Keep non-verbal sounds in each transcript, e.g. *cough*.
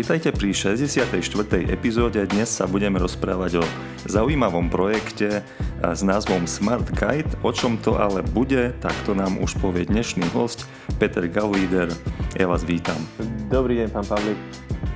Vítajte pri 64. epizóde. Dnes sa budeme rozprávať o zaujímavom projekte s názvom Smart Guide. O čom to ale bude, tak to nám už povie dnešný host Peter Gaulider. Ja vás vítam. Dobrý deň, pán Pavlik.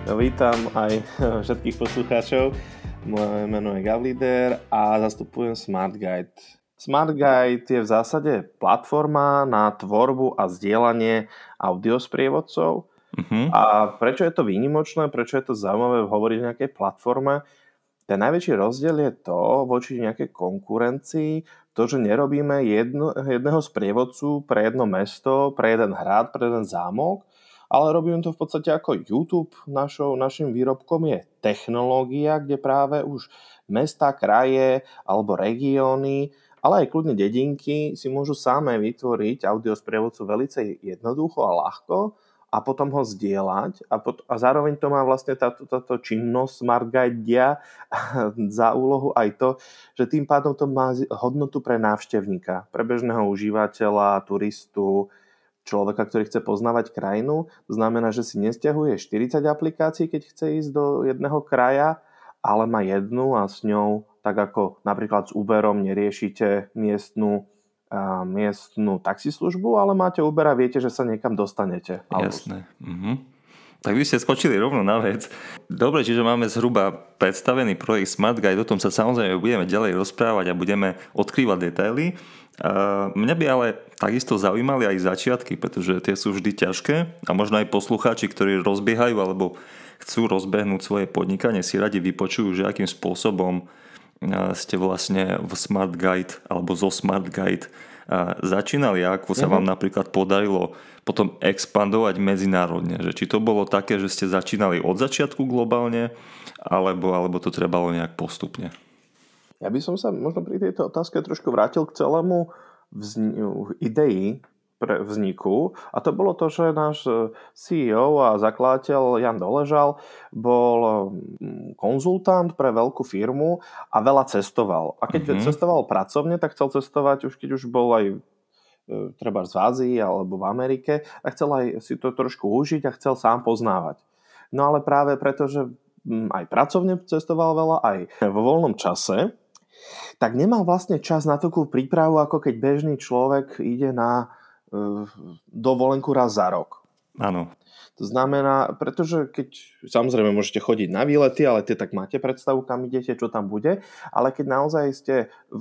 Vítam aj *laughs* všetkých poslucháčov. Moje meno je Gavlider a zastupujem Smart Guide. Smart Guide je v zásade platforma na tvorbu a zdieľanie audiosprievodcov, Uh-huh. A prečo je to výnimočné, prečo je to zaujímavé hovoriť o nejakej platforme? Ten najväčší rozdiel je to voči nejakej konkurencii, to, že nerobíme jedno, jedného sprievodcu pre jedno mesto, pre jeden hrad, pre jeden zámok, ale robíme to v podstate ako YouTube. Našou, našim výrobkom je technológia, kde práve už mesta, kraje alebo regióny, ale aj kľudne dedinky si môžu samé vytvoriť audiosprievodcu veľmi jednoducho a ľahko a potom ho zdieľať a, pot- a zároveň to má vlastne táto, táto činnosť Smart Guide *laughs* za úlohu aj to, že tým pádom to má hodnotu pre návštevníka, pre bežného užívateľa, turistu, človeka, ktorý chce poznávať krajinu. To znamená, že si nestiahuje 40 aplikácií, keď chce ísť do jedného kraja, ale má jednu a s ňou, tak ako napríklad s Uberom neriešite miestnu miestnú taxislužbu, ale máte Uber viete, že sa niekam dostanete. Jasné. Mhm. Tak vy ste skočili rovno na vec. Dobre, čiže máme zhruba predstavený projekt Smart Guide, o tom sa samozrejme budeme ďalej rozprávať a budeme odkrývať detaily. Mňa by ale takisto zaujímali aj začiatky, pretože tie sú vždy ťažké a možno aj poslucháči, ktorí rozbiehajú alebo chcú rozbehnúť svoje podnikanie, si radi vypočujú, že akým spôsobom ste vlastne v Smart Guide alebo zo Smart Guide začínali, ako sa vám mhm. napríklad podarilo potom expandovať medzinárodne. Že či to bolo také, že ste začínali od začiatku globálne, alebo, alebo to trebalo nejak postupne? Ja by som sa možno pri tejto otázke trošku vrátil k celému idei pre vzniku. A to bolo to, že náš e, CEO a zakladateľ Jan Doležal bol mm, konzultant pre veľkú firmu a veľa cestoval. A keď mm-hmm. cestoval pracovne, tak chcel cestovať už keď už bol aj e, treba z Ázii alebo v Amerike a chcel aj si to trošku užiť a chcel sám poznávať. No ale práve preto, že aj pracovne cestoval veľa, aj vo voľnom čase, tak nemal vlastne čas na takú prípravu, ako keď bežný človek ide na dovolenku raz za rok. Áno. To znamená, pretože keď samozrejme môžete chodiť na výlety, ale tie tak máte predstavu, kam idete, čo tam bude, ale keď naozaj ste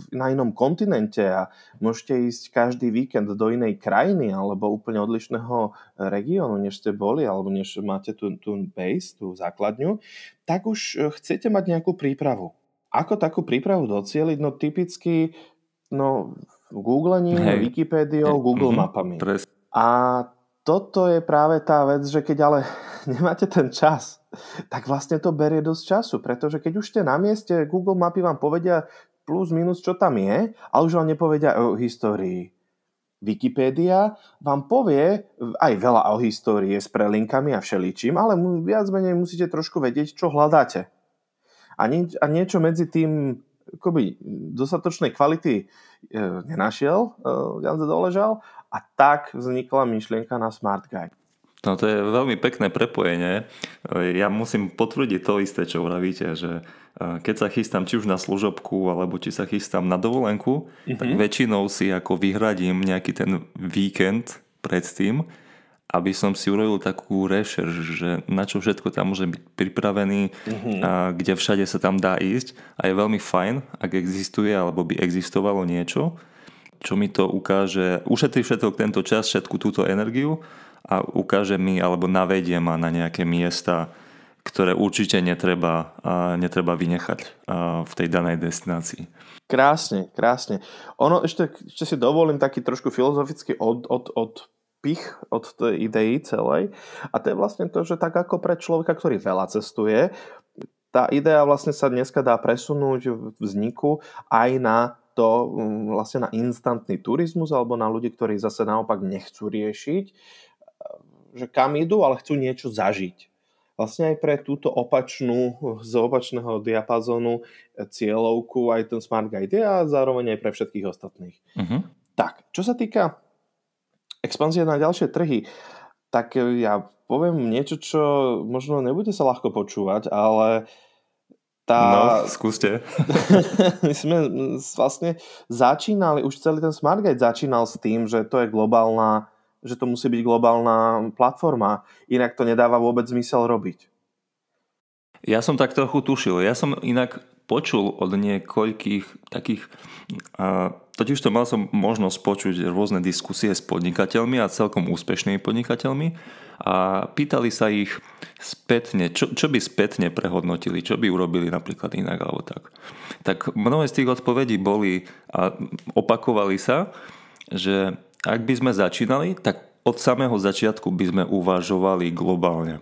na inom kontinente a môžete ísť každý víkend do inej krajiny alebo úplne odlišného regiónu, než ste boli, alebo než máte tú, tú base, tú základňu, tak už chcete mať nejakú prípravu. Ako takú prípravu docieliť? No typicky, no googlením, Hej. Wikipédiou, Google mm-hmm, mapami. Pres. A toto je práve tá vec, že keď ale *laughs* nemáte ten čas, tak vlastne to berie dosť času, pretože keď už ste na mieste, Google mapy vám povedia plus minus, čo tam je, ale už vám nepovedia o histórii. Wikipédia vám povie aj veľa o histórii s prelinkami a všeličím, ale viac menej musíte trošku vedieť, čo hľadáte. A, nie, a niečo medzi tým akoby dostatočnej kvality e, nenašiel, e, Janze doležal a tak vznikla myšlienka na Smart Guide. No to je veľmi pekné prepojenie. Ja musím potvrdiť to isté, čo vravíte, že e, keď sa chystám či už na služobku, alebo či sa chystám na dovolenku, mm-hmm. tak väčšinou si ako vyhradím nejaký ten víkend predtým, aby som si urobil takú rešerš, že na čo všetko tam môže byť pripravený, mm-hmm. a kde všade sa tam dá ísť a je veľmi fajn, ak existuje alebo by existovalo niečo, čo mi to ukáže, ušetrí všetko tento čas, všetku túto energiu a ukáže mi alebo navedie ma na nejaké miesta, ktoré určite netreba, netreba vynechať v tej danej destinácii. Krásne, krásne. Ono ešte, ešte si dovolím taký trošku filozofický od, od, od pich od tej idei celej. A to je vlastne to, že tak ako pre človeka, ktorý veľa cestuje, tá idea vlastne sa dneska dá presunúť v vzniku aj na to mm, vlastne na instantný turizmus alebo na ľudí, ktorí zase naopak nechcú riešiť, že kam idú, ale chcú niečo zažiť. Vlastne aj pre túto opačnú, z opačného diapazónu cieľovku aj ten Smart Guide je a zároveň aj pre všetkých ostatných. Uh-huh. Tak, čo sa týka expanzie na ďalšie trhy, tak ja poviem niečo, čo možno nebude sa ľahko počúvať, ale tá... No, skúste. *laughs* my sme vlastne začínali, už celý ten SmartGate začínal s tým, že to je globálna, že to musí byť globálna platforma, inak to nedáva vôbec zmysel robiť. Ja som tak trochu tušil. Ja som inak počul od niekoľkých takých... Uh, totiž to mal som možnosť počuť rôzne diskusie s podnikateľmi a celkom úspešnými podnikateľmi a pýtali sa ich spätne, čo, čo by spätne prehodnotili, čo by urobili napríklad inak alebo tak. Tak mnohé z tých odpovedí boli a opakovali sa, že ak by sme začínali, tak od samého začiatku by sme uvažovali globálne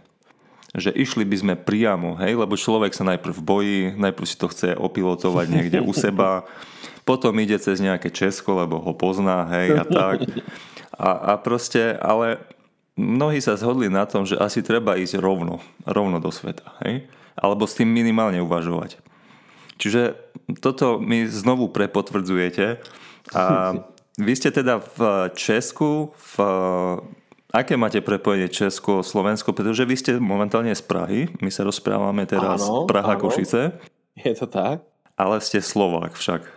že išli by sme priamo, hej, lebo človek sa najprv bojí, najprv si to chce opilotovať niekde u seba, *laughs* potom ide cez nejaké Česko, lebo ho pozná, hej, a tak. A, a proste, ale mnohí sa zhodli na tom, že asi treba ísť rovno, rovno do sveta, hej, alebo s tým minimálne uvažovať. Čiže toto mi znovu prepotvrdzujete a *laughs* vy ste teda v Česku, v Aké máte prepojenie Česko, Slovensko? Pretože vy ste momentálne z Prahy. My sa rozprávame teraz áno, Praha, áno. Košice. Je to tak. Ale ste Slovák však.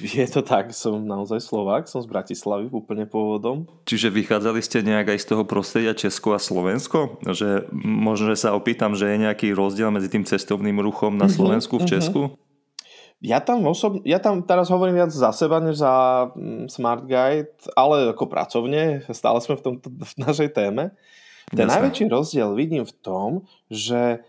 Je to tak, som naozaj Slovák, som z Bratislavy úplne pôvodom. Čiže vychádzali ste nejak aj z toho prostredia Česko a Slovensko? Že možno, že sa opýtam, že je nejaký rozdiel medzi tým cestovným ruchom na mhm, Slovensku, v mhm. Česku? Uh-huh. Ja tam, osob... ja tam teraz hovorím viac za seba, než za mm, Smart Guide, ale ako pracovne, stále sme v, tomto, *laughs* v našej téme. Ten Jasne. najväčší rozdiel vidím v tom, že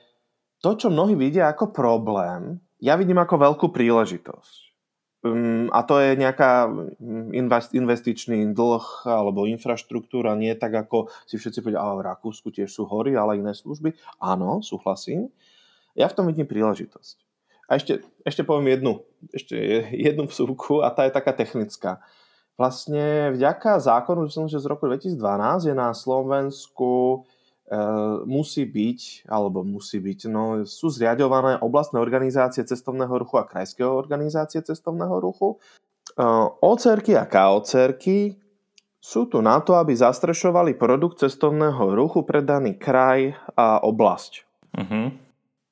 to, čo mnohí vidia ako problém, ja vidím ako veľkú príležitosť. Um, a to je nejaká mm, investičný dlh alebo infraštruktúra, nie tak ako si všetci povedia, ale v Rakúsku tiež sú hory, ale iné služby. Áno, súhlasím. Ja v tom vidím príležitosť. A ešte, ešte poviem jednu, ešte jednu vsúku a tá je taká technická. Vlastne vďaka zákonu, že z roku 2012 je na Slovensku e, musí byť, alebo musí byť, no sú zriadované oblastné organizácie cestovného ruchu a krajské organizácie cestovného ruchu. E, OCRky a KOCRky sú tu na to, aby zastrešovali produkt cestovného ruchu pre daný kraj a oblasť. Uh-huh.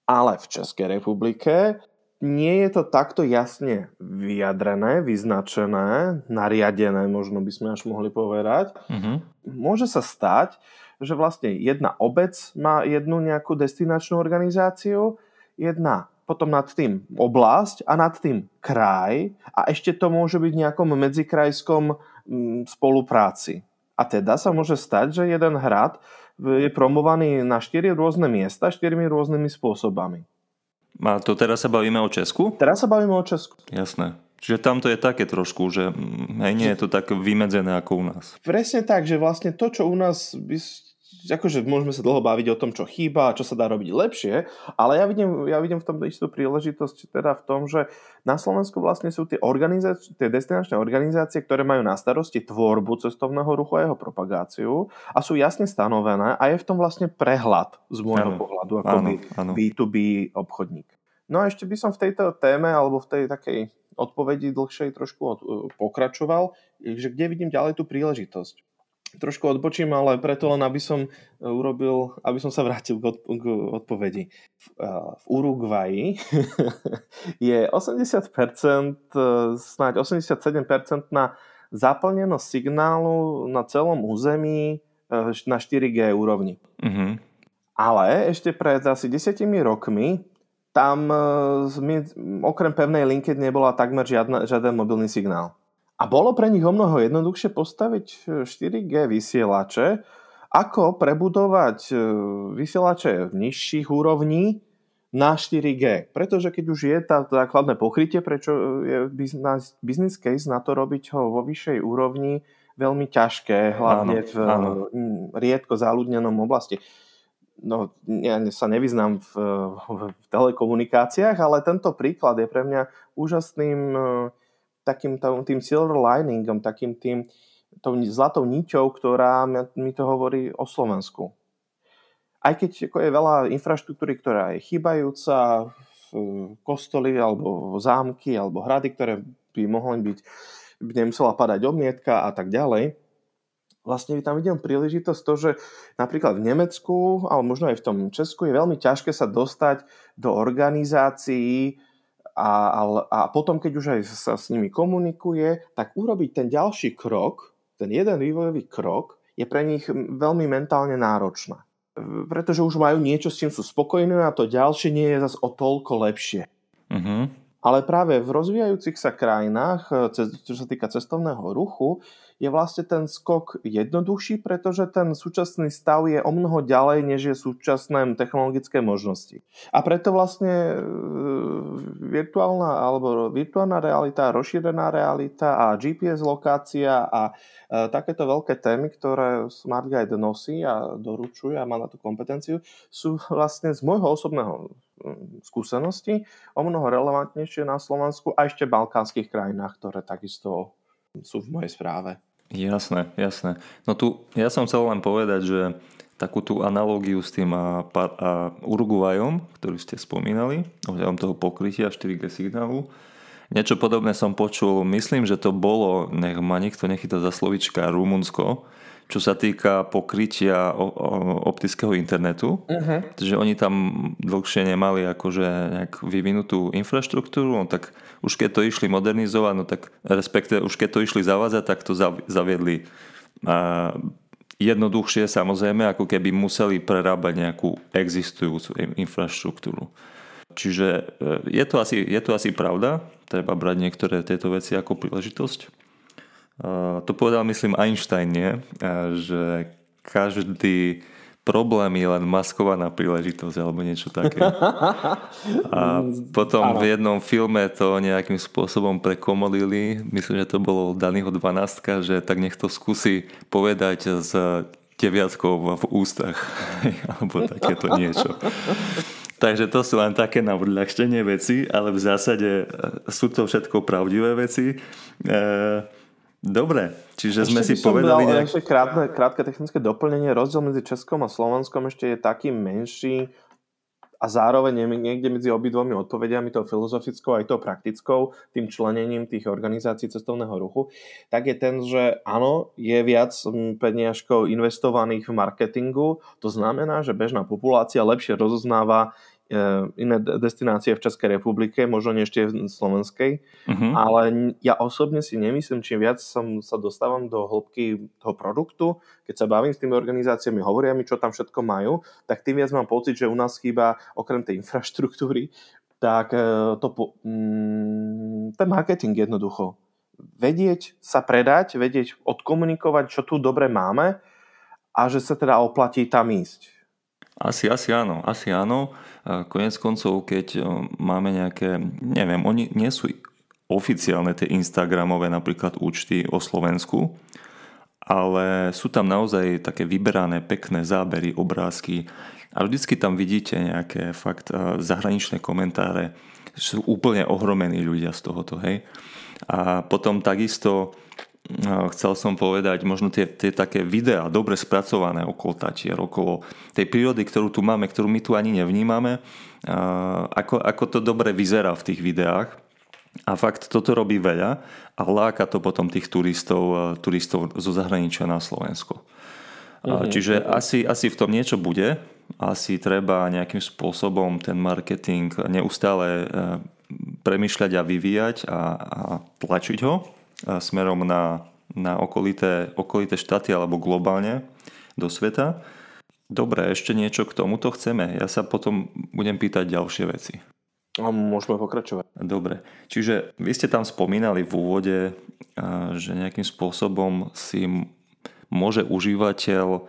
Ale v Českej republike nie je to takto jasne vyjadrené, vyznačené, nariadené, možno by sme až mohli povedať. Uh-huh. Môže sa stať, že vlastne jedna obec má jednu nejakú destinačnú organizáciu, jedna potom nad tým oblasť a nad tým kraj a ešte to môže byť v nejakom medzikrajskom mm, spolupráci. A teda sa môže stať, že jeden hrad je promovaný na štyri rôzne miesta štyrmi rôznymi spôsobami. A to teraz sa bavíme o Česku? Teraz sa bavíme o Česku. Jasné. Čiže tam to je také trošku, že hej, nie je to tak vymedzené ako u nás. Presne tak, že vlastne to, čo u nás by, akože môžeme sa dlho baviť o tom, čo chýba a čo sa dá robiť lepšie, ale ja vidím, ja vidím v tom istú príležitosť teda v tom, že na Slovensku vlastne sú tie, organizácie, tie destinačné organizácie, ktoré majú na starosti tvorbu cestovného ruchu a jeho propagáciu a sú jasne stanovené a je v tom vlastne prehľad z môjho ano, pohľadu ako ano, ano. B2B obchodník. No a ešte by som v tejto téme alebo v tej takej odpovedi dlhšej trošku od, pokračoval, že kde vidím ďalej tú príležitosť. Trošku odbočím, ale preto len, aby som urobil, aby som sa vrátil k, od, k odpovedi. V, v Uruguayi *laughs* je 80%, snáď 87% na zaplnenosť signálu na celom území na 4G úrovni. Mm-hmm. Ale ešte pred asi 10 rokmi tam okrem pevnej linky nebola takmer žiadna, žiaden mobilný signál. A bolo pre nich o mnoho jednoduchšie postaviť 4G e, vysielače, ako prebudovať e, vysielače v nižších úrovní na 4G. Pretože keď už je tá základné pokrytie, prečo je business case na to robiť ho vo vyššej úrovni veľmi ťažké, hlavne áno, v áno. riedko záľudnenom oblasti no, ja sa nevyznám v, v telekomunikáciách, ale tento príklad je pre mňa úžasným e, takým tým silver liningom, takým tým tou zlatou niťou, ktorá mi to hovorí o Slovensku. Aj keď je veľa infraštruktúry, ktorá je chýbajúca, kostoly alebo zámky alebo hrady, ktoré by mohli byť, by nemusela padať obmietka a tak ďalej, vlastne tam vidím príležitosť to, že napríklad v Nemecku, ale možno aj v tom Česku je veľmi ťažké sa dostať do organizácií a, a, potom, keď už aj sa s nimi komunikuje, tak urobiť ten ďalší krok, ten jeden vývojový krok, je pre nich veľmi mentálne náročné. Pretože už majú niečo, s čím sú spokojní a to ďalšie nie je zase o toľko lepšie. Uh-huh. Ale práve v rozvíjajúcich sa krajinách, čo sa týka cestovného ruchu, je vlastne ten skok jednoduchší, pretože ten súčasný stav je o mnoho ďalej, než je súčasné technologické možnosti. A preto vlastne e, virtuálna alebo virtuálna realita, rozšírená realita a GPS lokácia a e, takéto veľké témy, ktoré Smart Guide nosí a doručuje a má na tú kompetenciu, sú vlastne z môjho osobného skúsenosti o mnoho relevantnejšie na Slovensku a ešte v balkánskych krajinách, ktoré takisto sú v mojej správe. Jasné, jasné. No tu ja som chcel len povedať, že takú tú analógiu s tým a, a Uruguayom, ktorý ste spomínali, ohľadom toho pokrytia 4G signálu, niečo podobné som počul, myslím, že to bolo, nech ma niekto nechytá za slovička, Rumunsko, čo sa týka pokrytia optického internetu. Uh-huh. Takže oni tam dlhšie nemali akože nejak vyvinutú infraštruktúru, no tak už keď to išli modernizovať, no tak respektive už keď to išli zavádzať, tak to zaviedli a jednoduchšie samozrejme, ako keby museli prerábať nejakú existujúcu infraštruktúru. Čiže e, je to, asi, je to asi pravda, treba brať niektoré tieto veci ako príležitosť. To povedal, myslím, Einstein, nie? Že každý problém je len maskovaná príležitosť alebo niečo také. *laughs* A potom v jednom filme to nejakým spôsobom prekomodili. Myslím, že to bolo Daného 12, že tak nech to skúsi povedať s deviatkou v ústach. *laughs* alebo takéto niečo. Takže to sú len také na odľahčenie veci, ale v zásade sú to všetko pravdivé veci. E- Dobre, čiže ešte sme si povedali... Dal, nejak... Ešte krátne, krátke technické doplnenie. Rozdiel medzi Českom a Slovenskom ešte je taký menší a zároveň niekde medzi obidvomi odpovediami, tou filozofickou aj tou praktickou, tým členením tých organizácií cestovného ruchu, tak je ten, že áno, je viac peniažkov investovaných v marketingu, to znamená, že bežná populácia lepšie rozoznáva iné destinácie v Českej republike, možno nie ešte v slovenskej, uh-huh. ale ja osobne si nemyslím, čím viac som sa dostávam do hĺbky toho produktu, keď sa bavím s tými organizáciami, hovoria mi, čo tam všetko majú, tak tým viac mám pocit, že u nás chýba okrem tej infraštruktúry, tak e, to, mm, ten marketing jednoducho. Vedieť sa predať, vedieť odkomunikovať, čo tu dobre máme a že sa teda oplatí tam ísť. Asi, asi áno, asi áno. Konec koncov, keď máme nejaké, neviem, oni nie sú oficiálne tie Instagramové napríklad účty o Slovensku, ale sú tam naozaj také vyberané pekné zábery, obrázky a vždycky tam vidíte nejaké fakt zahraničné komentáre, sú úplne ohromení ľudia z tohoto, hej. A potom takisto chcel som povedať, možno tie, tie také videá dobre spracované okolo tatier, okolo tej prírody, ktorú tu máme, ktorú my tu ani nevnímame, ako, ako to dobre vyzerá v tých videách. A fakt toto robí veľa a láka to potom tých turistov, turistov zo zahraničia na Slovensko. Mhm, čiže mhm. asi, asi v tom niečo bude. Asi treba nejakým spôsobom ten marketing neustále e, premyšľať a vyvíjať a, a tlačiť ho smerom na, na okolité, okolité štáty alebo globálne do sveta. Dobre, ešte niečo k tomuto chceme. Ja sa potom budem pýtať ďalšie veci. A môžeme pokračovať. Dobre, čiže vy ste tam spomínali v úvode, že nejakým spôsobom si môže užívateľ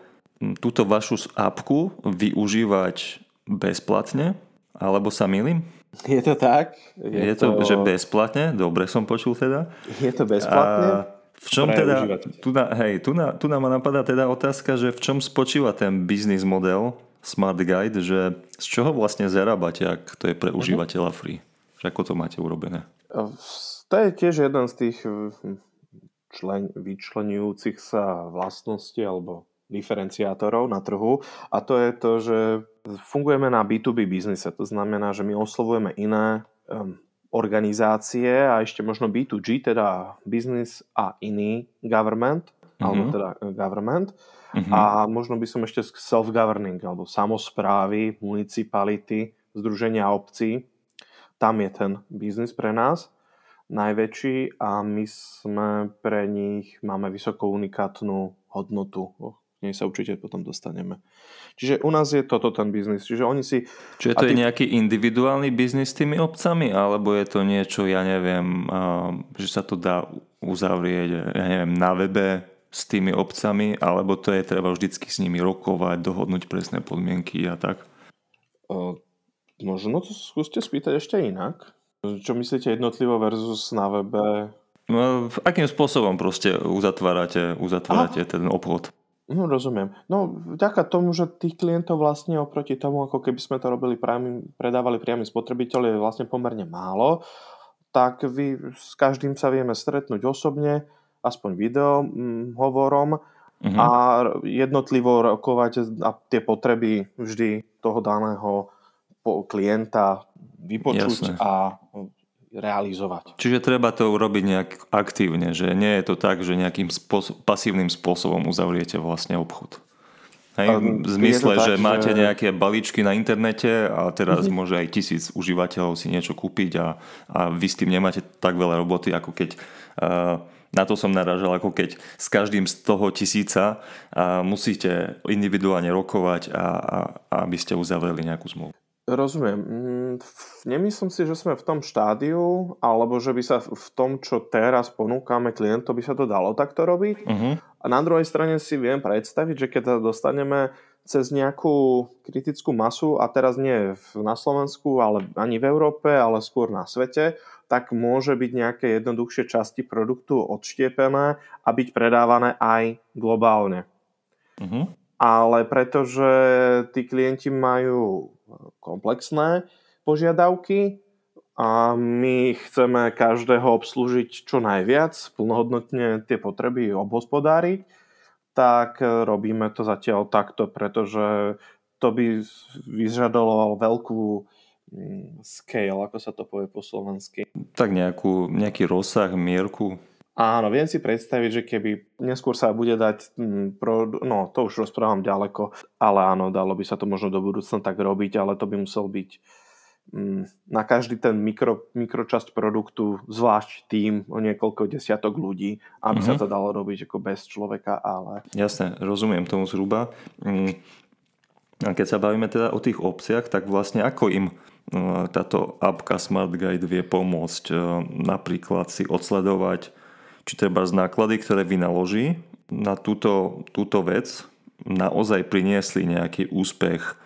túto vašu apku využívať bezplatne, alebo sa milím? *laughs* Je to tak? Je, je to, to, že bezplatne? Dobre som počul teda. Je to bezplatne? A v čom teda, tu, na, hej, tu, na, tu nám napadá teda otázka, že v čom spočíva ten biznis model Smart Guide, že z čoho vlastne zarábate, ak to je pre mhm. užívateľa free? Že ako to máte urobené? To je tiež jeden z tých člen, vyčlenujúcich sa vlastností alebo diferenciátorov na trhu a to je to, že fungujeme na B2B biznise. To znamená, že my oslovujeme iné um, organizácie a ešte možno B2G, teda business a iný government. mm-hmm. alebo teda government. Mm-hmm. A možno by som ešte self-governing, alebo samozprávy, municipality, združenia obcí. Tam je ten biznis pre nás najväčší a my sme pre nich, máme vysoko unikátnu hodnotu. O nej sa určite potom dostaneme. Čiže u nás je toto ten biznis. Čiže oni si... Čiže to ty... je nejaký individuálny biznis s tými obcami, alebo je to niečo, ja neviem, že sa to dá uzavrieť, ja neviem, na webe s tými obcami, alebo to je treba vždycky s nimi rokovať, dohodnúť presné podmienky a tak? Možno to skúste spýtať ešte inak. Čo myslíte jednotlivo versus na webe? No, akým spôsobom proste uzatvárate, uzatvárate ten obchod? No rozumiem. No vďaka tomu, že tých klientov vlastne oproti tomu, ako keby sme to robili priamy, predávali priamy spotrebiteľ, je vlastne pomerne málo, tak vy s každým sa vieme stretnúť osobne, aspoň video hm, hovorom uh-huh. a jednotlivo rokovať a tie potreby vždy toho daného klienta vypočuť Jasne. a realizovať. Čiže treba to urobiť nejak aktívne, že nie je to tak, že nejakým spôsob, pasívnym spôsobom uzavriete vlastne obchod. Hej, v zmysle, tak, že máte že... nejaké balíčky na internete a teraz mm-hmm. môže aj tisíc užívateľov si niečo kúpiť a, a vy s tým nemáte tak veľa roboty, ako keď uh, na to som naražal, ako keď s každým z toho tisíca uh, musíte individuálne rokovať a, a, a aby ste uzavreli nejakú zmluvu. Rozumiem. Mm, nemyslím si, že sme v tom štádiu, alebo že by sa v tom, čo teraz ponúkame klientov, by sa to dalo takto robiť. Uh-huh. A na druhej strane si viem predstaviť, že keď dostaneme cez nejakú kritickú masu, a teraz nie na Slovensku, ale ani v Európe, ale skôr na svete, tak môže byť nejaké jednoduchšie časti produktu odštiepené a byť predávané aj globálne. Uh-huh. Ale pretože tí klienti majú komplexné požiadavky a my chceme každého obslúžiť čo najviac, plnohodnotne tie potreby obhospodáriť, tak robíme to zatiaľ takto, pretože to by vyžadovalo veľkú mm, scale, ako sa to povie po slovensky. Tak nejakú, nejaký rozsah, mierku. Áno, viem si predstaviť, že keby neskôr sa bude dať, mm, no to už rozprávam ďaleko, ale áno, dalo by sa to možno do budúcna tak robiť, ale to by musel byť mm, na každý ten mikro, mikročasť produktu zvlášť tým o niekoľko desiatok ľudí, aby mm-hmm. sa mhm. to dalo robiť ako bez človeka, ale... Jasne, rozumiem tomu zhruba. Mm, a keď sa bavíme teda o tých obciach, tak vlastne ako im no, táto appka Smart Guide vie pomôcť e, napríklad si odsledovať či treba z náklady, ktoré vynaloží na túto, túto vec, naozaj priniesli nejaký úspech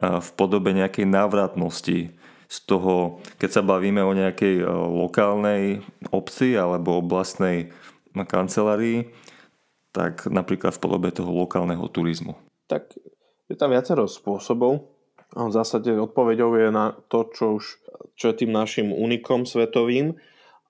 v podobe nejakej návratnosti z toho, keď sa bavíme o nejakej lokálnej obci alebo oblastnej kancelárii, tak napríklad v podobe toho lokálneho turizmu. Tak je tam viacero spôsobov. V zásade odpoveďou je na to, čo, už, čo je tým našim unikom svetovým.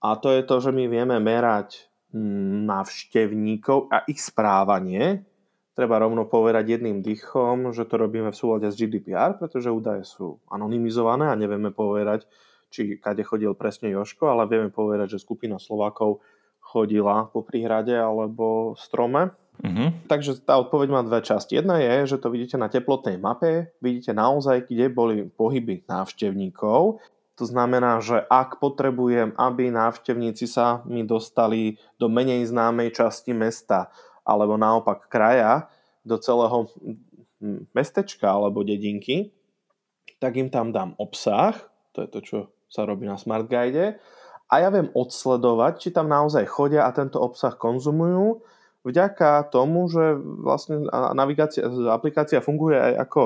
A to je to, že my vieme merať návštevníkov a ich správanie. Treba rovno povedať jedným dýchom, že to robíme v súlade s GDPR, pretože údaje sú anonymizované a nevieme povedať, či kade chodil presne Joško, ale vieme povedať, že skupina Slovákov chodila po príhrade alebo strome. Mm-hmm. Takže tá odpoveď má dve časti. Jedna je, že to vidíte na teplotnej mape, vidíte naozaj, kde boli pohyby návštevníkov to znamená, že ak potrebujem, aby návštevníci sa mi dostali do menej známej časti mesta alebo naopak kraja, do celého mestečka alebo dedinky, tak im tam dám obsah, to je to, čo sa robí na Smart Guide, a ja viem odsledovať, či tam naozaj chodia a tento obsah konzumujú, vďaka tomu, že vlastne navigácia, aplikácia funguje aj ako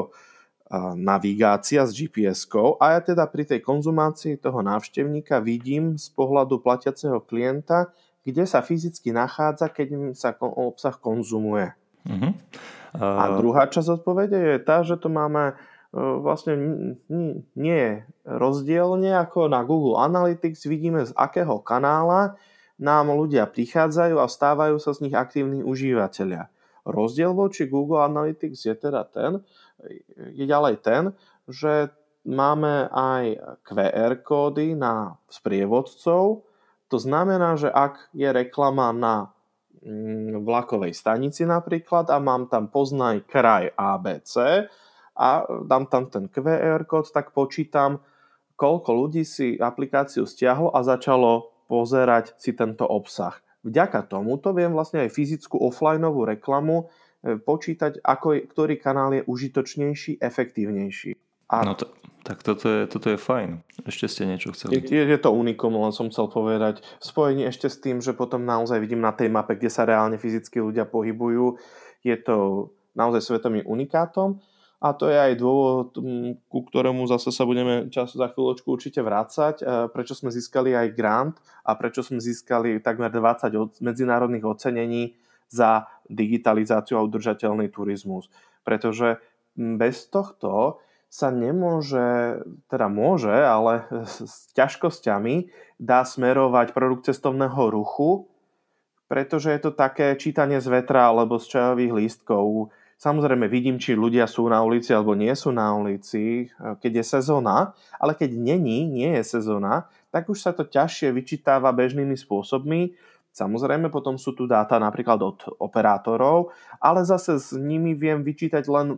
navigácia s GPS-kou a ja teda pri tej konzumácii toho návštevníka vidím z pohľadu platiaceho klienta, kde sa fyzicky nachádza, keď sa obsah konzumuje. Uh-huh. Uh... A druhá časť odpovede je tá, že to máme e, vlastne nie rozdielne ako na Google Analytics. Vidíme, z akého kanála nám ľudia prichádzajú a stávajú sa z nich aktívni užívateľia. Rozdiel voči Google Analytics je teda ten, je ďalej ten, že máme aj QR kódy na sprievodcov. To znamená, že ak je reklama na mm, vlakovej stanici napríklad a mám tam poznaj kraj ABC a dám tam ten QR kód, tak počítam, koľko ľudí si aplikáciu stiahlo a začalo pozerať si tento obsah. Vďaka tomuto viem vlastne aj fyzickú offlineovú reklamu e, počítať, ako je, ktorý kanál je užitočnejší, efektívnejší. A no to, tak toto je, toto je fajn. Ešte ste niečo chceli. Je, je to unikum, len som chcel povedať. V spojení ešte s tým, že potom naozaj vidím na tej mape, kde sa reálne fyzicky ľudia pohybujú, je to naozaj svetovým unikátom. A to je aj dôvod, ku ktorému zase sa budeme čas za chvíľočku určite vrácať, prečo sme získali aj grant a prečo sme získali takmer 20 medzinárodných ocenení za digitalizáciu a udržateľný turizmus. Pretože bez tohto sa nemôže, teda môže, ale s ťažkosťami dá smerovať produkt cestovného ruchu, pretože je to také čítanie z vetra alebo z čajových lístkov. Samozrejme vidím, či ľudia sú na ulici alebo nie sú na ulici, keď je sezóna, ale keď není, nie je sezóna, tak už sa to ťažšie vyčítáva bežnými spôsobmi. Samozrejme, potom sú tu dáta napríklad od operátorov, ale zase s nimi viem vyčítať len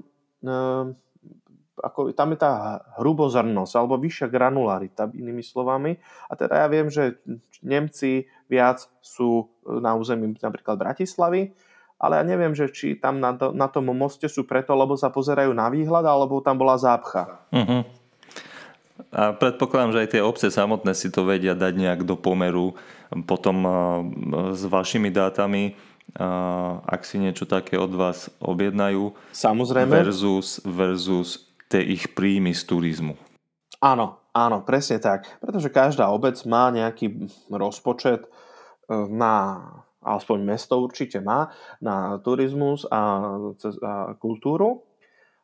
ako, tam je tá hrubozrnosť alebo vyššia granularita, inými slovami. A teda ja viem, že Nemci viac sú na území napríklad Bratislavy, ale ja neviem, že či tam na, to, na tom moste sú preto, lebo sa pozerajú na výhľad, alebo tam bola zápcha. Uh-huh. A predpokladám, že aj tie obce samotné si to vedia dať nejak do pomeru potom s vašimi dátami, ak si niečo také od vás objednajú. Samozrejme. Versus, versus tie ich príjmy z turizmu. Áno, áno, presne tak. Pretože každá obec má nejaký rozpočet e, na, aspoň mesto určite má, na turizmus a, a kultúru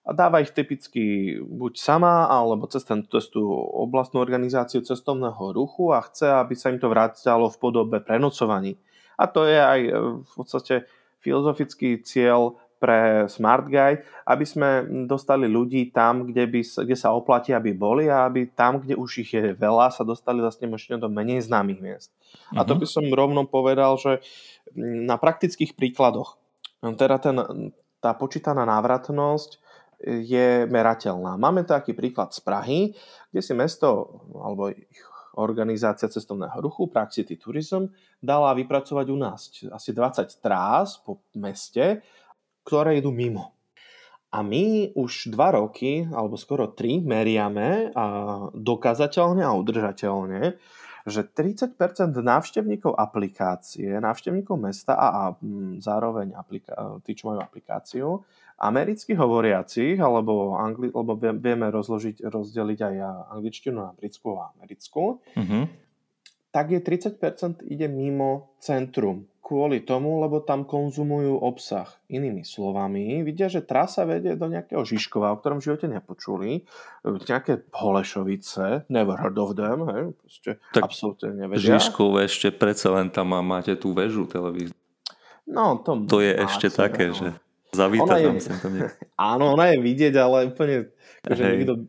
a dáva ich typicky buď sama, alebo cez, ten, cez tú oblastnú organizáciu cestovného ruchu a chce, aby sa im to vrátilo v podobe prenocovaní. A to je aj e, v podstate filozofický cieľ pre Smart Guide, aby sme dostali ľudí tam, kde, by, kde sa oplatí, aby boli a aby tam, kde už ich je veľa, sa dostali vlastne možno do menej známych miest. Mm-hmm. A to mhm. by som rovno povedal, že na praktických príkladoch, teda ten, tá počítaná návratnosť je merateľná. Máme taký príklad z Prahy, kde si mesto alebo ich organizácia cestovného ruchu Praxity Tourism dala vypracovať u nás asi 20 trás po meste, ktoré idú mimo. A my už dva roky, alebo skoro tri, meriame a dokázateľne a udržateľne, že 30% návštevníkov aplikácie, návštevníkov mesta a, a zároveň aplika- tí, čo majú aplikáciu, amerických hovoriacich, alebo, angli- alebo vieme rozložiť, rozdeliť aj angličtinu na britskú a americkú, mm-hmm. tak je 30% ide mimo centrum kvôli tomu, lebo tam konzumujú obsah. Inými slovami, vidia, že trasa vedie do nejakého Žižkova, o ktorom v živote nepočuli, nejaké Holešovice, never heard of them, hej, proste tak absolútne nevedia. Žižkov ešte predsa len tam máte tú väžu televíziu. No, to, to je ešte také, no. že zavíta tam je, sem tam *laughs* Áno, ona je vidieť, ale úplne, že nikto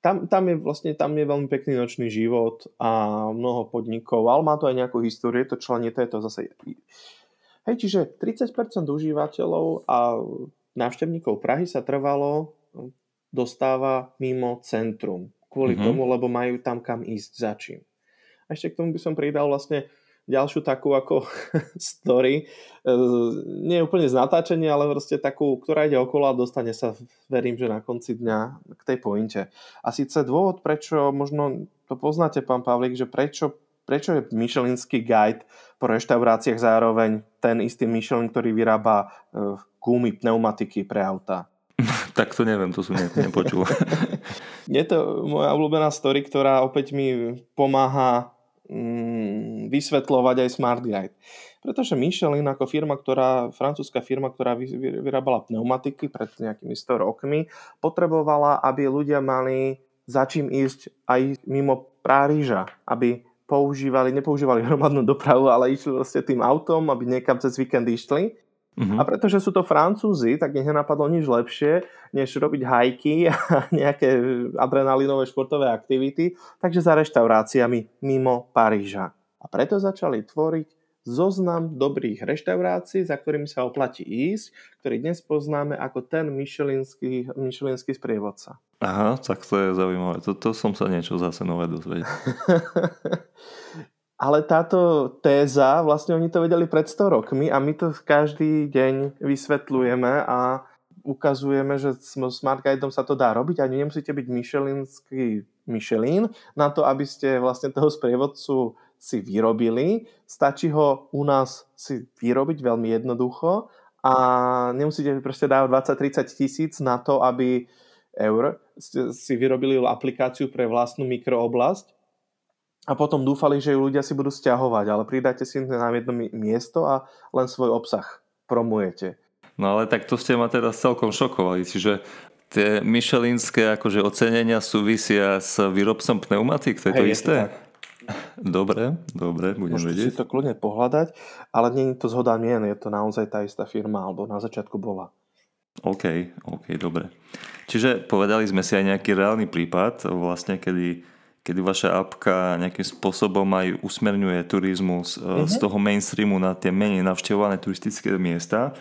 tam, tam, je vlastne tam je veľmi pekný nočný život a mnoho podnikov, ale má to aj nejakú históriu, to členie, to je to zase... Hej, čiže 30% užívateľov a návštevníkov Prahy sa trvalo dostáva mimo centrum. Kvôli mm-hmm. tomu, lebo majú tam kam ísť za čím. A ešte k tomu by som pridal vlastne ďalšiu takú ako *laughs* story, e, nie úplne z natáčenia, ale proste takú, ktorá ide okolo a dostane sa, verím, že na konci dňa k tej pointe. A síce dôvod, prečo, možno to poznáte, pán Pavlík, že prečo, prečo je Michelinský guide po reštauráciách zároveň ten istý Michelin, ktorý vyrába e, gumy, pneumatiky pre auta. *laughs* tak to neviem, to som ne, nepočul. *laughs* je to moja obľúbená story, ktorá opäť mi pomáha Mm, vysvetľovať aj Smart Guide. Pretože Michelin ako firma, ktorá, francúzska firma, ktorá vyrábala pneumatiky pred nejakými 100 rokmi, potrebovala, aby ľudia mali za čím ísť aj mimo Páriža, aby používali, nepoužívali *laughs* hromadnú dopravu, ale išli vlastne tým autom, aby niekam cez víkend išli Uh-huh. A pretože sú to Francúzi, tak nech nenapadlo nič lepšie, než robiť hajky *laughs* a nejaké adrenalinové športové aktivity, takže za reštauráciami mimo Paríža. A preto začali tvoriť zoznam dobrých reštaurácií, za ktorými sa oplatí ísť, ktorý dnes poznáme ako ten myšelinský, myšelinský sprievodca. Aha, tak to je zaujímavé. To, to som sa niečo zase nové dozvedel. *laughs* Ale táto téza, vlastne oni to vedeli pred 100 rokmi a my to každý deň vysvetľujeme a ukazujeme, že s Smart Guideom sa to dá robiť a nemusíte byť Michelinský Michelin na to, aby ste vlastne toho sprievodcu si vyrobili. Stačí ho u nás si vyrobiť veľmi jednoducho a nemusíte proste dávať 20-30 tisíc na to, aby eur si vyrobili aplikáciu pre vlastnú mikrooblasť a potom dúfali, že ju ľudia si budú stiahovať, ale pridáte si na jedno miesto a len svoj obsah promujete. No ale tak to ste ma teraz celkom šokovali, čiže tie Michelinské akože ocenenia súvisia s výrobcom pneumatik, to je Hej, to isté? Je to Dobre, dobre, budem Môžete vedieť. si to kľudne pohľadať, ale nie je to zhoda mien, je to naozaj tá istá firma, alebo na začiatku bola. OK, OK, dobre. Čiže povedali sme si aj nejaký reálny prípad, vlastne kedy kedy vaša apka nejakým spôsobom aj usmerňuje turizmus uh-huh. z toho mainstreamu na tie menej navštevované turistické miesta.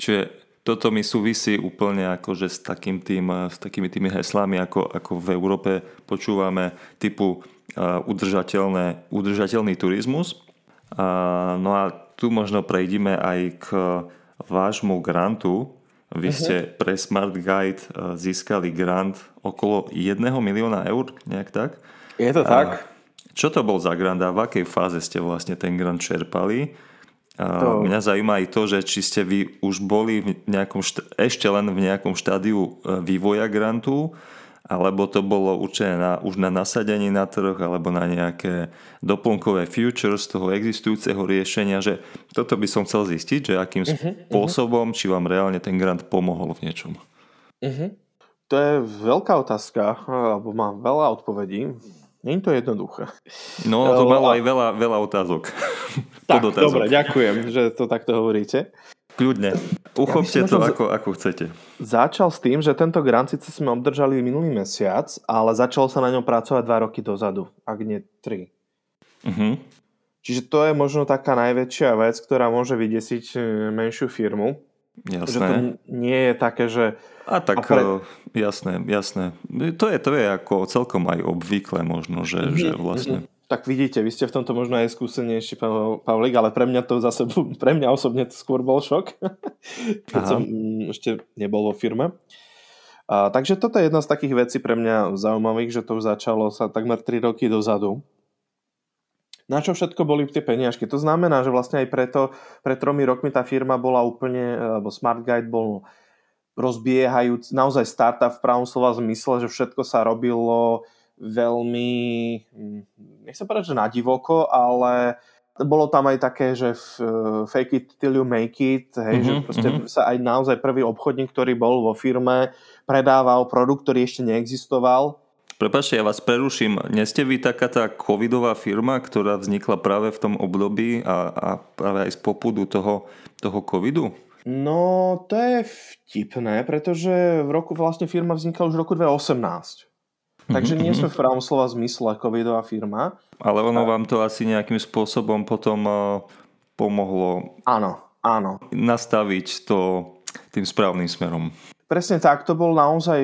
Čiže toto mi súvisí úplne akože s, takým tým, s takými tými heslami, ako, ako v Európe počúvame typu uh, udržateľné, udržateľný turizmus. No a tu možno prejdime aj k vášmu grantu. Vy uh-huh. pre Smart Guide získali grant okolo 1 milióna eur, nejak tak. Je to tak. Čo to bol za grant a v akej fáze ste vlastne ten grant čerpali? To... Mňa zaujíma aj to, že či ste vy už boli v nejakom ešte len v nejakom štádiu e, vývoja grantu, alebo to bolo určené na, už na nasadení na trh, alebo na nejaké doplnkové futures toho existujúceho riešenia, že toto by som chcel zistiť, že akým uh-huh, spôsobom, uh-huh. či vám reálne ten grant pomohol v niečom. Uh-huh. To je veľká otázka, alebo mám veľa odpovedí. Je to jednoduché. No, to malo aj veľa, veľa otázok. Tak, dobre, ďakujem, že to takto hovoríte. Kľudne. Uchopte ja to, ako, ako chcete. Začal s tým, že tento grant síce sme obdržali minulý mesiac, ale začalo sa na ňom pracovať dva roky dozadu, ak nie tri. Uh-huh. Čiže to je možno taká najväčšia vec, ktorá môže vydesiť e, menšiu firmu. Jasné. Že to nie je také, že... A tak, a pre... E, jasné, jasné. To je, to je ako celkom aj obvykle možno, že, mm-hmm. že vlastne... Tak vidíte, vy ste v tomto možno aj skúsenejší, Pavlik, ale pre mňa to zase, *laughs* pre mňa osobne to skôr bol šok, *laughs* keď Aha. som mm, ešte nebol vo firme. A, takže toto je jedna z takých vecí pre mňa zaujímavých, že to už začalo sa takmer 3 roky dozadu na čo všetko boli tie peniažky. To znamená, že vlastne aj preto, pred tromi rokmi tá firma bola úplne, alebo Smart Guide bol rozbiehajúc, naozaj startup v pravom slova zmysle, že všetko sa robilo veľmi, hm, nechcem povedať, že na divoko, ale bolo tam aj také, že fake it till you make it, hej, mm-hmm, že mhm, proste mm-hmm. sa aj naozaj prvý obchodník, ktorý bol vo firme, predával produkt, ktorý ešte neexistoval Prepačte, ja vás preruším. Nie ste vy taká tá covidová firma, ktorá vznikla práve v tom období a, a práve aj z popudu toho, toho covidu? No, to je vtipné, pretože v roku vlastne firma vznikla už v roku 2018. Takže nie sme v pravom slova zmysle covidová firma. Ale ono vám to asi nejakým spôsobom potom uh, pomohlo áno, áno. nastaviť to tým správnym smerom. Presne tak, to bol naozaj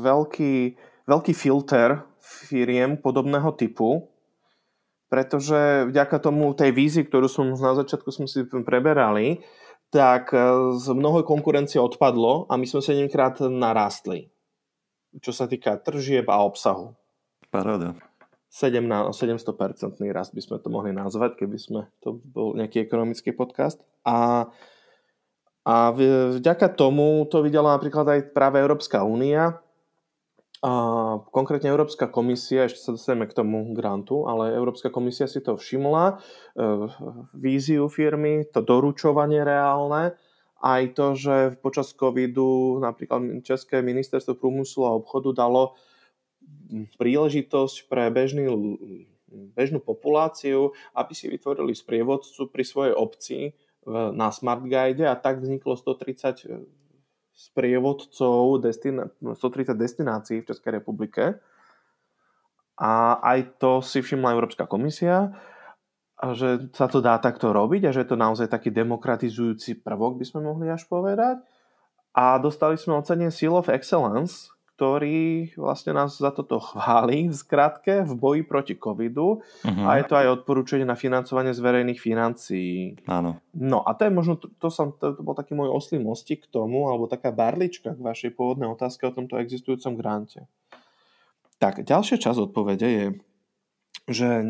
veľký veľký filter firiem podobného typu, pretože vďaka tomu tej vízi, ktorú som na začiatku sme si preberali, tak e, z mnohoj konkurencie odpadlo a my sme 7 krát narastli, čo sa týka tržieb a obsahu. Paráda. 7 na 700% rast by sme to mohli nazvať, keby sme to bol nejaký ekonomický podcast. A, a vďaka tomu to videla napríklad aj práve Európska únia, a konkrétne Európska komisia, ešte sa dostaneme k tomu grantu, ale Európska komisia si to všimla, e, víziu firmy, to doručovanie reálne, aj to, že počas covidu napríklad České ministerstvo prúmyslu a obchodu dalo príležitosť pre bežný, bežnú populáciu, aby si vytvorili sprievodcu pri svojej obci na Smart Guide a tak vzniklo 130 sprievodcov destina- 130 destinácií v Českej republike. A aj to si všimla Európska komisia. že sa to dá takto robiť a že je to naozaj taký demokratizujúci prvok, by sme mohli až povedať. A dostali sme ocenie Seal of Excellence, ktorý vlastne nás za toto chváli v skratke v boji proti covidu uh-huh. a je to aj odporúčanie na financovanie z verejných financií. Áno. No a to je možno, to, to, som, to, to bol taký môj oslý mostík k tomu, alebo taká barlička k vašej pôvodnej otázke o tomto existujúcom grante. Tak, ďalšia časť odpovede je, že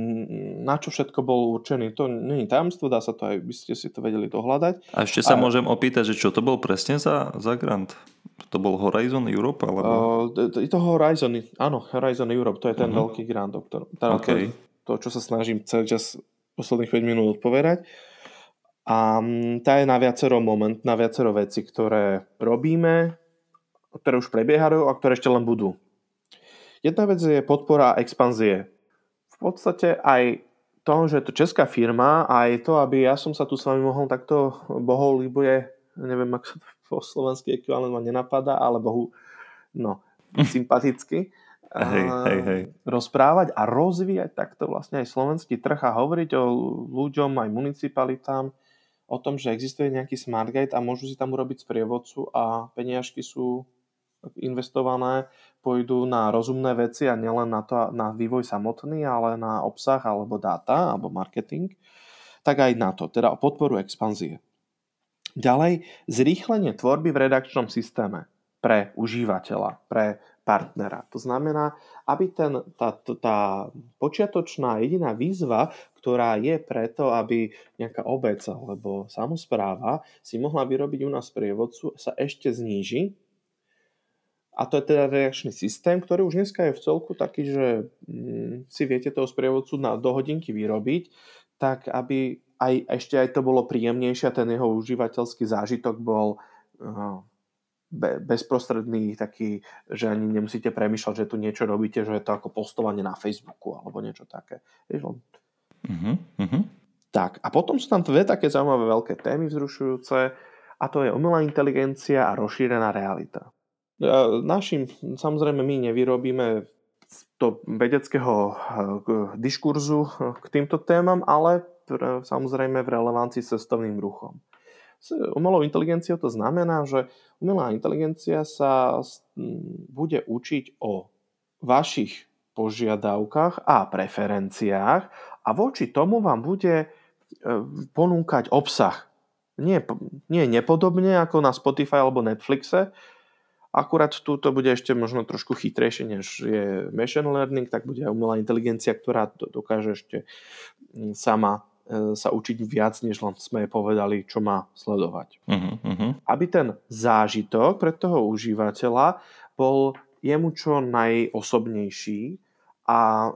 na čo všetko bol určený, to nie je tajomstvo, dá sa to aj, by ste si to vedeli dohľadať. A ešte sa a... môžem opýtať, že čo to bol presne za, za grant? To bol Horizon Europe? Alebo... Uh, to, to Horizon, áno, Horizon Europe, to je ten uh-huh. veľký grant, o ktorom, teda okay. to, to, čo sa snažím celý čas posledných 5 minút odpovedať. A tá je na viacero moment, na viacero veci, ktoré robíme, ktoré už prebiehajú a ktoré ešte len budú. Jedna vec je podpora expanzie podstate aj to, že je to česká firma a aj to, aby ja som sa tu s vami mohol takto boholibuje, neviem, ak sa to po slovenský ekvivalent ma nenapadá, ale bohu, no, *laughs* sympaticky hej, hej, hej. rozprávať a rozvíjať takto vlastne aj slovenský trh a hovoriť o ľuďom, aj municipalitám, o tom, že existuje nejaký smart gate a môžu si tam urobiť sprievodcu a peniažky sú investované pôjdu na rozumné veci a nielen na, to, na vývoj samotný, ale na obsah alebo dáta alebo marketing, tak aj na to, teda o podporu expanzie. Ďalej, zrýchlenie tvorby v redakčnom systéme pre užívateľa, pre partnera. To znamená, aby ten, tá, tá počiatočná jediná výzva, ktorá je preto, aby nejaká obec alebo samozpráva si mohla vyrobiť u nás prievodcu, sa ešte zníži a to je teda reakčný systém, ktorý už dneska je v celku taký, že mm, si viete toho sprievodcu na, do hodinky vyrobiť, tak aby aj, ešte aj to bolo príjemnejšie a ten jeho užívateľský zážitok bol uh, be, bezprostredný, taký, že ani nemusíte premýšľať, že tu niečo robíte, že je to ako postovanie na Facebooku alebo niečo také. uh-huh, uh-huh. Tak, a potom sú tam dve také zaujímavé veľké témy vzrušujúce a to je umelá inteligencia a rozšírená realita. Našim, samozrejme, my nevyrobíme to vedeckého eh, diskurzu k týmto témam, ale samozrejme v relevancii s cestovným ruchom. S umelou inteligenciou to znamená, že umelá inteligencia sa bude učiť o vašich požiadavkách a preferenciách a voči tomu vám bude eh, ponúkať obsah. Nie, nie nepodobne ako na Spotify alebo Netflixe, Akurát tu to bude ešte možno trošku chytrejšie, než je machine learning, tak bude aj umelá inteligencia, ktorá dokáže ešte mm, sama e, sa učiť viac, než len sme povedali, čo má sledovať. Uh-huh, uh-huh. Aby ten zážitok pre toho užívateľa bol jemu čo najosobnejší a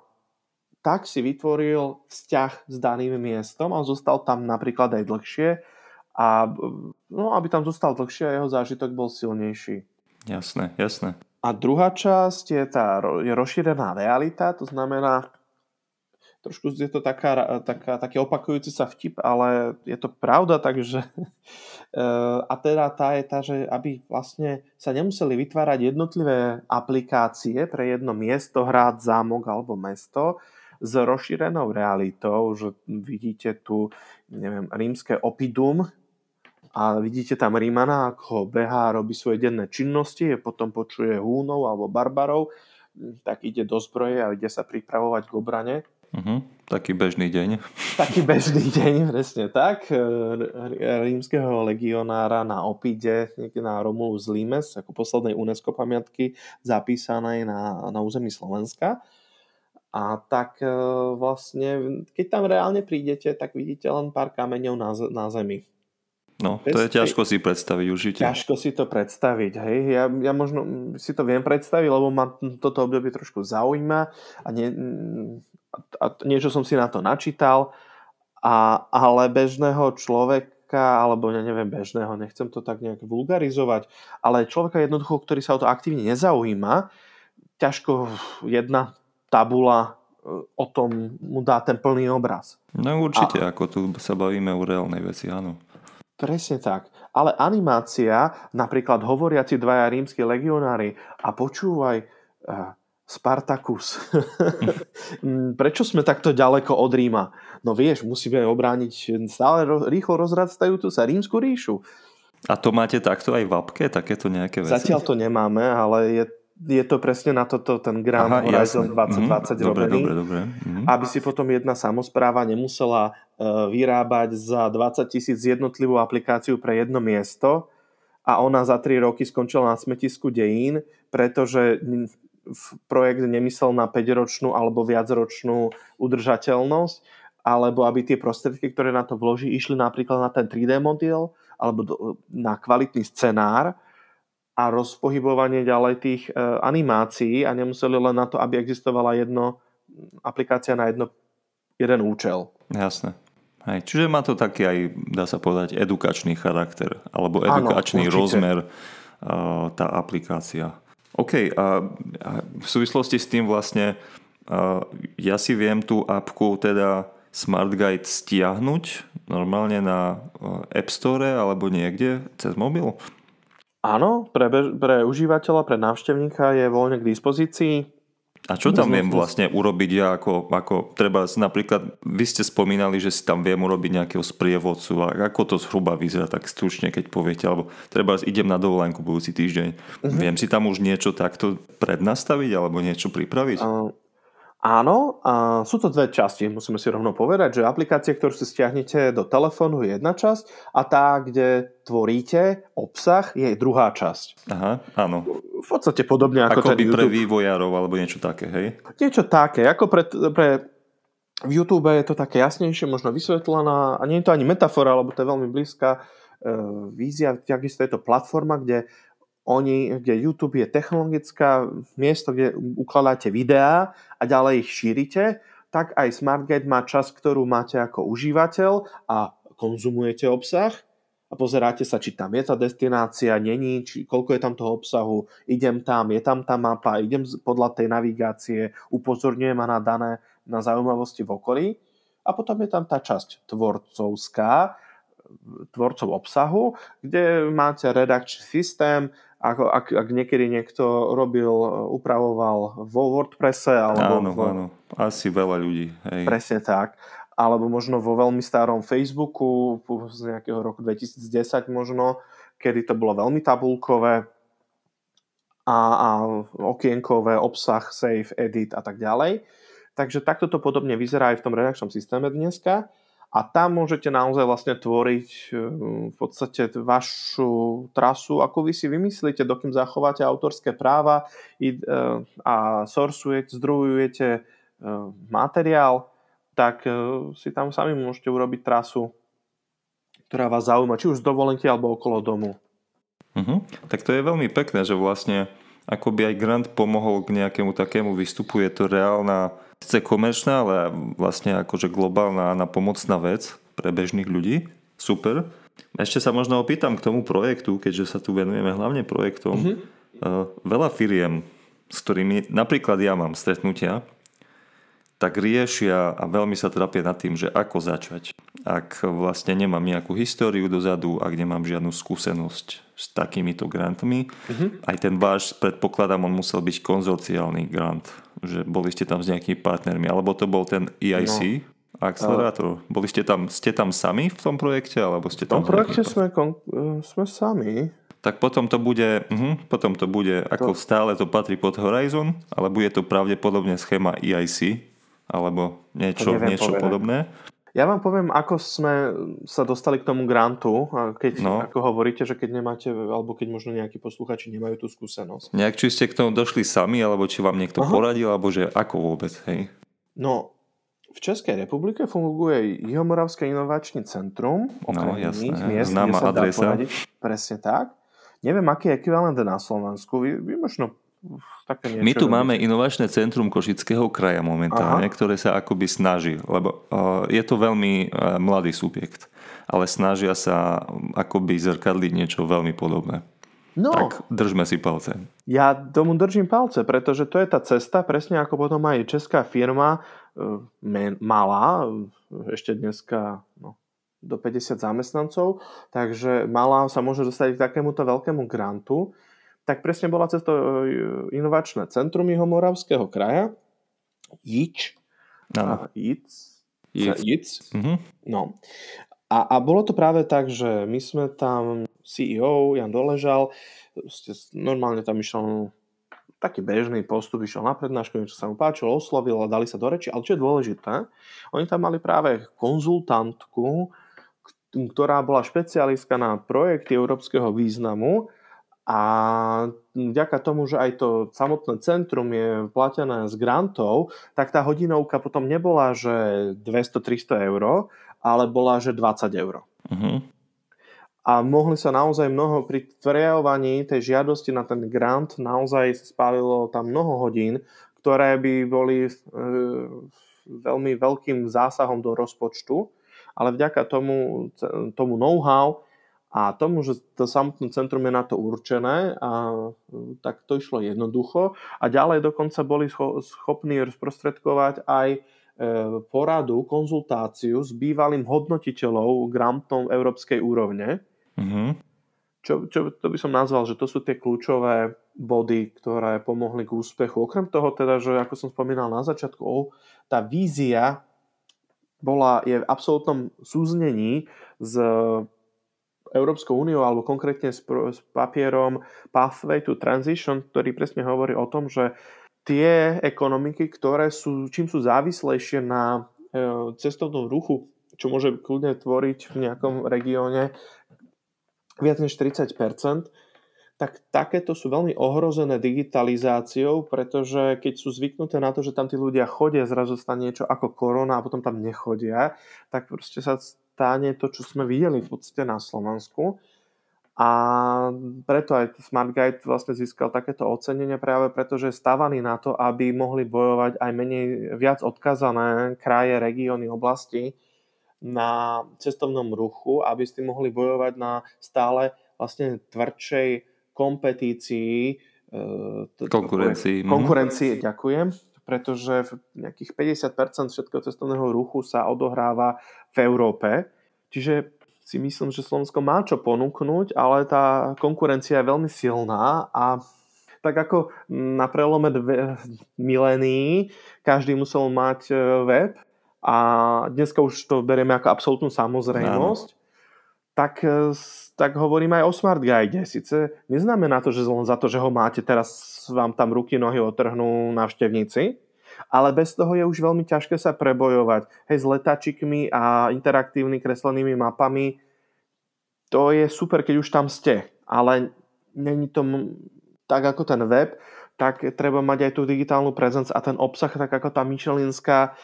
tak si vytvoril vzťah s daným miestom a zostal tam napríklad aj dlhšie a no, aby tam zostal dlhšie a jeho zážitok bol silnejší. Jasné, jasné. A druhá časť je tá rozšírená realita, to znamená, trošku je to taká, taká, taký opakujúci sa vtip, ale je to pravda, takže *laughs* a teda tá je tá, že aby vlastne sa nemuseli vytvárať jednotlivé aplikácie pre jedno miesto, hrad, zámok alebo mesto s rozšírenou realitou, že vidíte tu, neviem, rímske opidum, a vidíte tam Rímana, ako behá, robí svoje denné činnosti, potom počuje húnov alebo barbarov, tak ide do zbroje a ide sa pripravovať k obrane. Uh-huh. Taký bežný deň. Taký *laughs* bežný deň, presne tak. Rímskeho legionára na Opide, na Romulus Limes, ako poslednej UNESCO pamiatky, zapísanej na, na území Slovenska. A tak e, vlastne, keď tam reálne prídete, tak vidíte len pár kameňov na, na zemi. No, to je ťažko si predstaviť určite. Ťažko si to predstaviť, hej. Ja, ja možno si to viem predstaviť, lebo ma toto obdobie trošku zaujíma a, nie, a niečo som si na to načítal, a, ale bežného človeka, alebo ja neviem bežného, nechcem to tak nejak vulgarizovať, ale človeka jednoducho, ktorý sa o to aktívne nezaujíma, ťažko jedna tabula e, o tom mu dá ten plný obraz. No určite, a... ako tu sa bavíme o reálnej veci, áno. Presne tak. Ale animácia, napríklad hovoriaci dvaja rímsky legionári a počúvaj, uh, Spartacus. *laughs* Prečo sme takto ďaleko od Ríma? No vieš, musíme obrániť stále rýchlo rozrastajúcu sa rímsku ríšu. A to máte takto aj v apke, takéto nejaké veci? Zatiaľ to nemáme, ale je, je to presne na toto ten Grand Aha, Horizon jasne. 2020 mm-hmm. robený. Dobre, dobre. Mm-hmm. Aby si potom jedna samozpráva nemusela uh, vyrábať za 20 tisíc jednotlivú aplikáciu pre jedno miesto a ona za 3 roky skončila na smetisku dejín, pretože projekt nemyslel na 5-ročnú alebo viacročnú udržateľnosť, alebo aby tie prostriedky, ktoré na to vloží, išli napríklad na ten 3D model alebo do, na kvalitný scenár a rozpohybovanie ďalej tých e, animácií a nemuseli len na to, aby existovala jedno aplikácia na jedno, jeden účel. Jasné. Hej, čiže má to taký aj, dá sa povedať, edukačný charakter alebo edukačný ano, rozmer uh, tá aplikácia. OK, a, a v súvislosti s tým vlastne a, ja si viem tú apku teda Smart Guide stiahnuť normálne na App Store alebo niekde cez mobil? Áno, pre, pre užívateľa, pre návštevníka je voľne k dispozícii. A čo tam viem vlastne urobiť ja ako, ako treba napríklad, vy ste spomínali, že si tam viem urobiť nejakého sprievodcu a ako to zhruba vyzerá tak stručne, keď poviete, alebo treba idem na dovolenku budúci týždeň. Uh-huh. Viem si tam už niečo takto prednastaviť alebo niečo pripraviť? Uh, Áno, a sú to dve časti, musíme si rovno povedať, že aplikácia, ktorú si stiahnete do telefónu je jedna časť a tá, kde tvoríte obsah, je druhá časť. Aha, áno. V podstate podobne ako, ako by YouTube. pre vývojárov alebo niečo také, hej? Niečo také, ako pre, pre v YouTube je to také jasnejšie, možno vysvetlená a nie je to ani metafora, lebo to je veľmi blízka e, vízia, takisto je to platforma, kde oni, kde YouTube je technologická miesto, kde ukladáte videá a ďalej ich šírite, tak aj SmartGate má čas, ktorú máte ako užívateľ a konzumujete obsah a pozeráte sa, či tam je tá destinácia, není, či koľko je tam toho obsahu, idem tam, je tam tá mapa, idem podľa tej navigácie, upozorňujem ma na dané na zaujímavosti v okolí. A potom je tam tá časť tvorcovská, tvorcov obsahu, kde máte redakčný systém, ako ak, ak niekedy niekto robil, upravoval vo WordPresse alebo... Áno, v, áno, asi veľa ľudí. Hej. Presne tak. Alebo možno vo veľmi starom Facebooku z nejakého roku 2010 možno, kedy to bolo veľmi tabulkové a, a okienkové, obsah, save, edit a tak ďalej. Takže takto to podobne vyzerá aj v tom redakčnom systéme dneska a tam môžete naozaj vlastne tvoriť eh, v podstate vašu trasu, ako vy si vymyslíte, dokým zachováte autorské práva eh, a sourcujete, zdrojujete eh, materiál, tak si tam sami môžete urobiť trasu, ktorá vás zaujíma, či už z dovolenky alebo okolo domu. Uh-huh. Tak to je veľmi pekné, že vlastne akoby aj grant pomohol k nejakému takému výstupu, je to reálna Sice komerčná, ale vlastne akože globálna a pomocná vec pre bežných ľudí. Super. Ešte sa možno opýtam k tomu projektu, keďže sa tu venujeme hlavne projektom. Mm-hmm. Uh, veľa firiem, s ktorými napríklad ja mám stretnutia, tak riešia a veľmi sa trápia nad tým, že ako začať. Ak vlastne nemám nejakú históriu dozadu, ak nemám žiadnu skúsenosť s takýmito grantmi, mm-hmm. aj ten váš, predpokladám, on musel byť konzorciálny grant že boli ste tam s nejakými partnermi, alebo to bol ten EIC, no. akcelerátor. Boli ste tam, ste tam sami v tom projekte, alebo ste tam... V tom projekte sme, kon, e, sme sami. Tak potom to bude, uh, potom to bude, ako to... stále to patrí pod Horizon, ale bude to pravdepodobne schéma EIC, alebo niečo, niečo podobné. Ja vám poviem, ako sme sa dostali k tomu grantu, keď, no. ako hovoríte, že keď nemáte, alebo keď možno nejakí posluchači nemajú tú skúsenosť. Nejak či ste k tomu došli sami, alebo či vám niekto Aha. poradil, alebo že ako vôbec, hej? No, v Českej republike funguje Jihomoravské inovačný centrum, no, jasné, miest, známa adresa. Presne tak. Neviem, aký je ekvivalent na Slovensku. Vy, vy možno také niečo My tu máme inovačné centrum Košického kraja momentálne, Aha. ktoré sa akoby snaží, lebo uh, je to veľmi uh, mladý subjekt, ale snažia sa um, akoby zrkadliť niečo veľmi podobné. No, tak držme si palce. Ja tomu držím palce, pretože to je tá cesta, presne ako potom aj česká firma, uh, malá, ešte dneska no, do 50 zamestnancov, takže malá sa môže dostať k takémuto veľkému grantu, tak presne bola cez to inovačné centrum Moravského kraja, JIČ, no. JIC, JIC. Mm-hmm. No. A, a bolo to práve tak, že my sme tam, CEO Jan Doležal, normálne tam išiel taký bežný postup, išiel na prednášku, niečo sa mu páčilo, oslovil a dali sa do reči. Ale čo je dôležité, oni tam mali práve konzultantku, ktorá bola špecialistka na projekty európskeho významu a vďaka tomu, že aj to samotné centrum je platené z grantov, tak tá hodinovka potom nebola, že 200-300 eur, ale bola, že 20 eur. Uh-huh a mohli sa naozaj mnoho pri prejavovaní tej žiadosti na ten grant naozaj spálilo tam mnoho hodín, ktoré by boli e, veľmi veľkým zásahom do rozpočtu, ale vďaka tomu, tomu know-how a tomu, že to samotné centrum je na to určené, a, tak to išlo jednoducho. A ďalej dokonca boli schopní rozprostredkovať aj e, poradu, konzultáciu s bývalým hodnotiteľov grantom európskej úrovne, Mm-hmm. Čo, čo to by som nazval, že to sú tie kľúčové body, ktoré pomohli k úspechu. Okrem toho teda, že ako som spomínal na začiatku, oh, tá vízia bola, je v absolútnom súznení s Európskou úniou alebo konkrétne s, s papierom Pathway to Transition, ktorý presne hovorí o tom, že tie ekonomiky, ktoré sú, čím sú závislejšie na e, cestovnom ruchu, čo môže kľudne tvoriť v nejakom regióne viac než 30% tak takéto sú veľmi ohrozené digitalizáciou, pretože keď sú zvyknuté na to, že tam tí ľudia chodia, zrazu stane niečo ako korona a potom tam nechodia, tak proste sa stane to, čo sme videli v podstate na Slovensku. A preto aj Smart Guide vlastne získal takéto ocenenie práve preto, že je stavaný na to, aby mohli bojovať aj menej viac odkazané kraje, regióny, oblasti, na cestovnom ruchu, aby ste mohli bojovať na stále vlastne tvrdšej kompetícii e, konkurencii. Mhm. Konkurencii, ďakujem, pretože nejakých 50% všetkého cestovného ruchu sa odohráva v Európe. Čiže si myslím, že Slovensko má čo ponúknuť, ale tá konkurencia je veľmi silná a tak ako na prelome dve milénií každý musel mať e, web, a dneska už to berieme ako absolútnu samozrejmosť, no. Tak, e, tak hovorím aj o Smart Guide. Sice neznamená to, že len za to, že ho máte, teraz vám tam ruky, nohy otrhnú návštevníci, ale bez toho je už veľmi ťažké sa prebojovať. Hej, s letačikmi a interaktívnymi kreslenými mapami, to je super, keď už tam ste, ale není to tak ako ten web, tak treba mať aj tú digitálnu prezenc a ten obsah, tak ako tá myšelinská,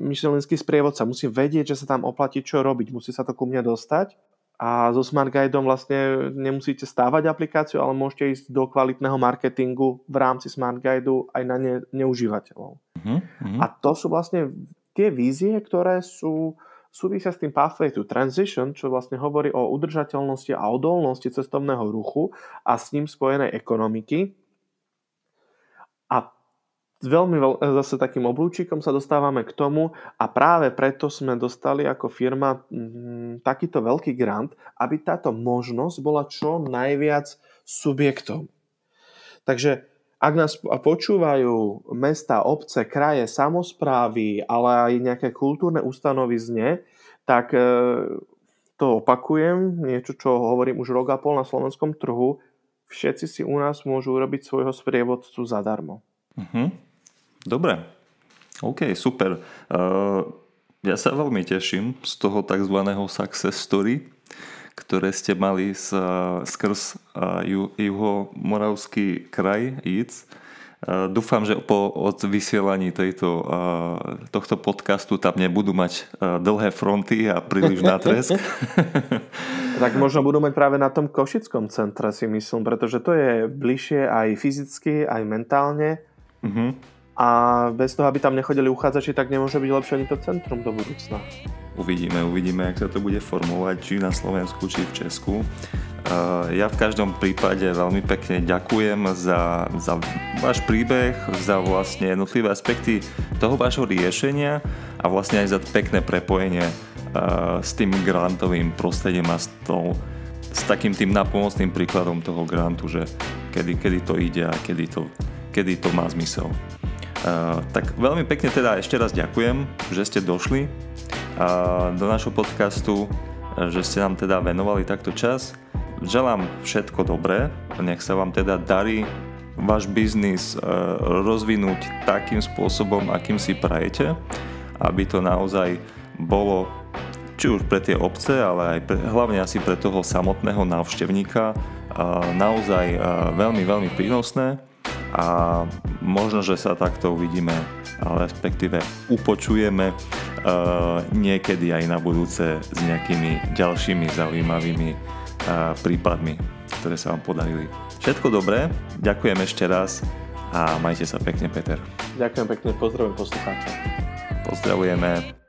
myšelinský sprievodca. Musí vedieť, že sa tam oplatí čo robiť. Musí sa to ku mne dostať. A so Smart Guideom vlastne nemusíte stávať aplikáciu, ale môžete ísť do kvalitného marketingu v rámci Smart Guideu aj na ne, neužívateľov. Mm-hmm. A to sú vlastne tie vízie, ktoré sú súvisia s tým Pathway to Transition, čo vlastne hovorí o udržateľnosti a odolnosti cestovného ruchu a s ním spojenej ekonomiky veľmi veľ, zase takým oblúčikom sa dostávame k tomu a práve preto sme dostali ako firma mm, takýto veľký grant, aby táto možnosť bola čo najviac subjektom. Takže ak nás počúvajú mesta, obce, kraje, samozprávy, ale aj nejaké kultúrne ustanovizne, tak e, to opakujem, niečo, čo hovorím už rok a pol na slovenskom trhu, všetci si u nás môžu urobiť svojho sprievodcu zadarmo. Uh-huh. Dobre. OK, super. Uh, ja sa veľmi teším z toho tzv. success story, ktoré ste mali z, skrz uh, juho-moravský kraj IC. Uh, dúfam, že po od vysielaní tejto, uh, tohto podcastu tam nebudú mať uh, dlhé fronty a príliš na tresk. *laughs* *laughs* Tak možno budú mať práve na tom Košickom centre si myslím, pretože to je bližšie aj fyzicky, aj mentálne. Uh-huh. A bez toho, aby tam nechodili uchádzači, tak nemôže byť lepšie ani to centrum do budúcna. Uvidíme, uvidíme, ak sa to bude formovať, či na Slovensku, či v Česku. Ja v každom prípade veľmi pekne ďakujem za, za váš príbeh, za vlastne jednotlivé aspekty toho vášho riešenia a vlastne aj za pekné prepojenie s tým grantovým prostredím a s tou s takým tým napomocným príkladom toho grantu, že kedy, kedy to ide a kedy to, kedy to má zmysel. Uh, tak veľmi pekne teda ešte raz ďakujem, že ste došli uh, do našho podcastu, uh, že ste nám teda venovali takto čas. Želám všetko dobré, nech sa vám teda darí váš biznis rozvinúť takým spôsobom, akým si prajete, aby to naozaj bolo či už pre tie obce, ale aj pre, hlavne asi pre toho samotného návštevníka naozaj veľmi, veľmi prínosné a možno, že sa takto uvidíme, respektíve upočujeme niekedy aj na budúce s nejakými ďalšími zaujímavými prípadmi, ktoré sa vám podarili. Všetko dobré, ďakujem ešte raz a majte sa pekne, Peter. Ďakujem pekne, pozdravujem poslucháča. Pozdravujeme.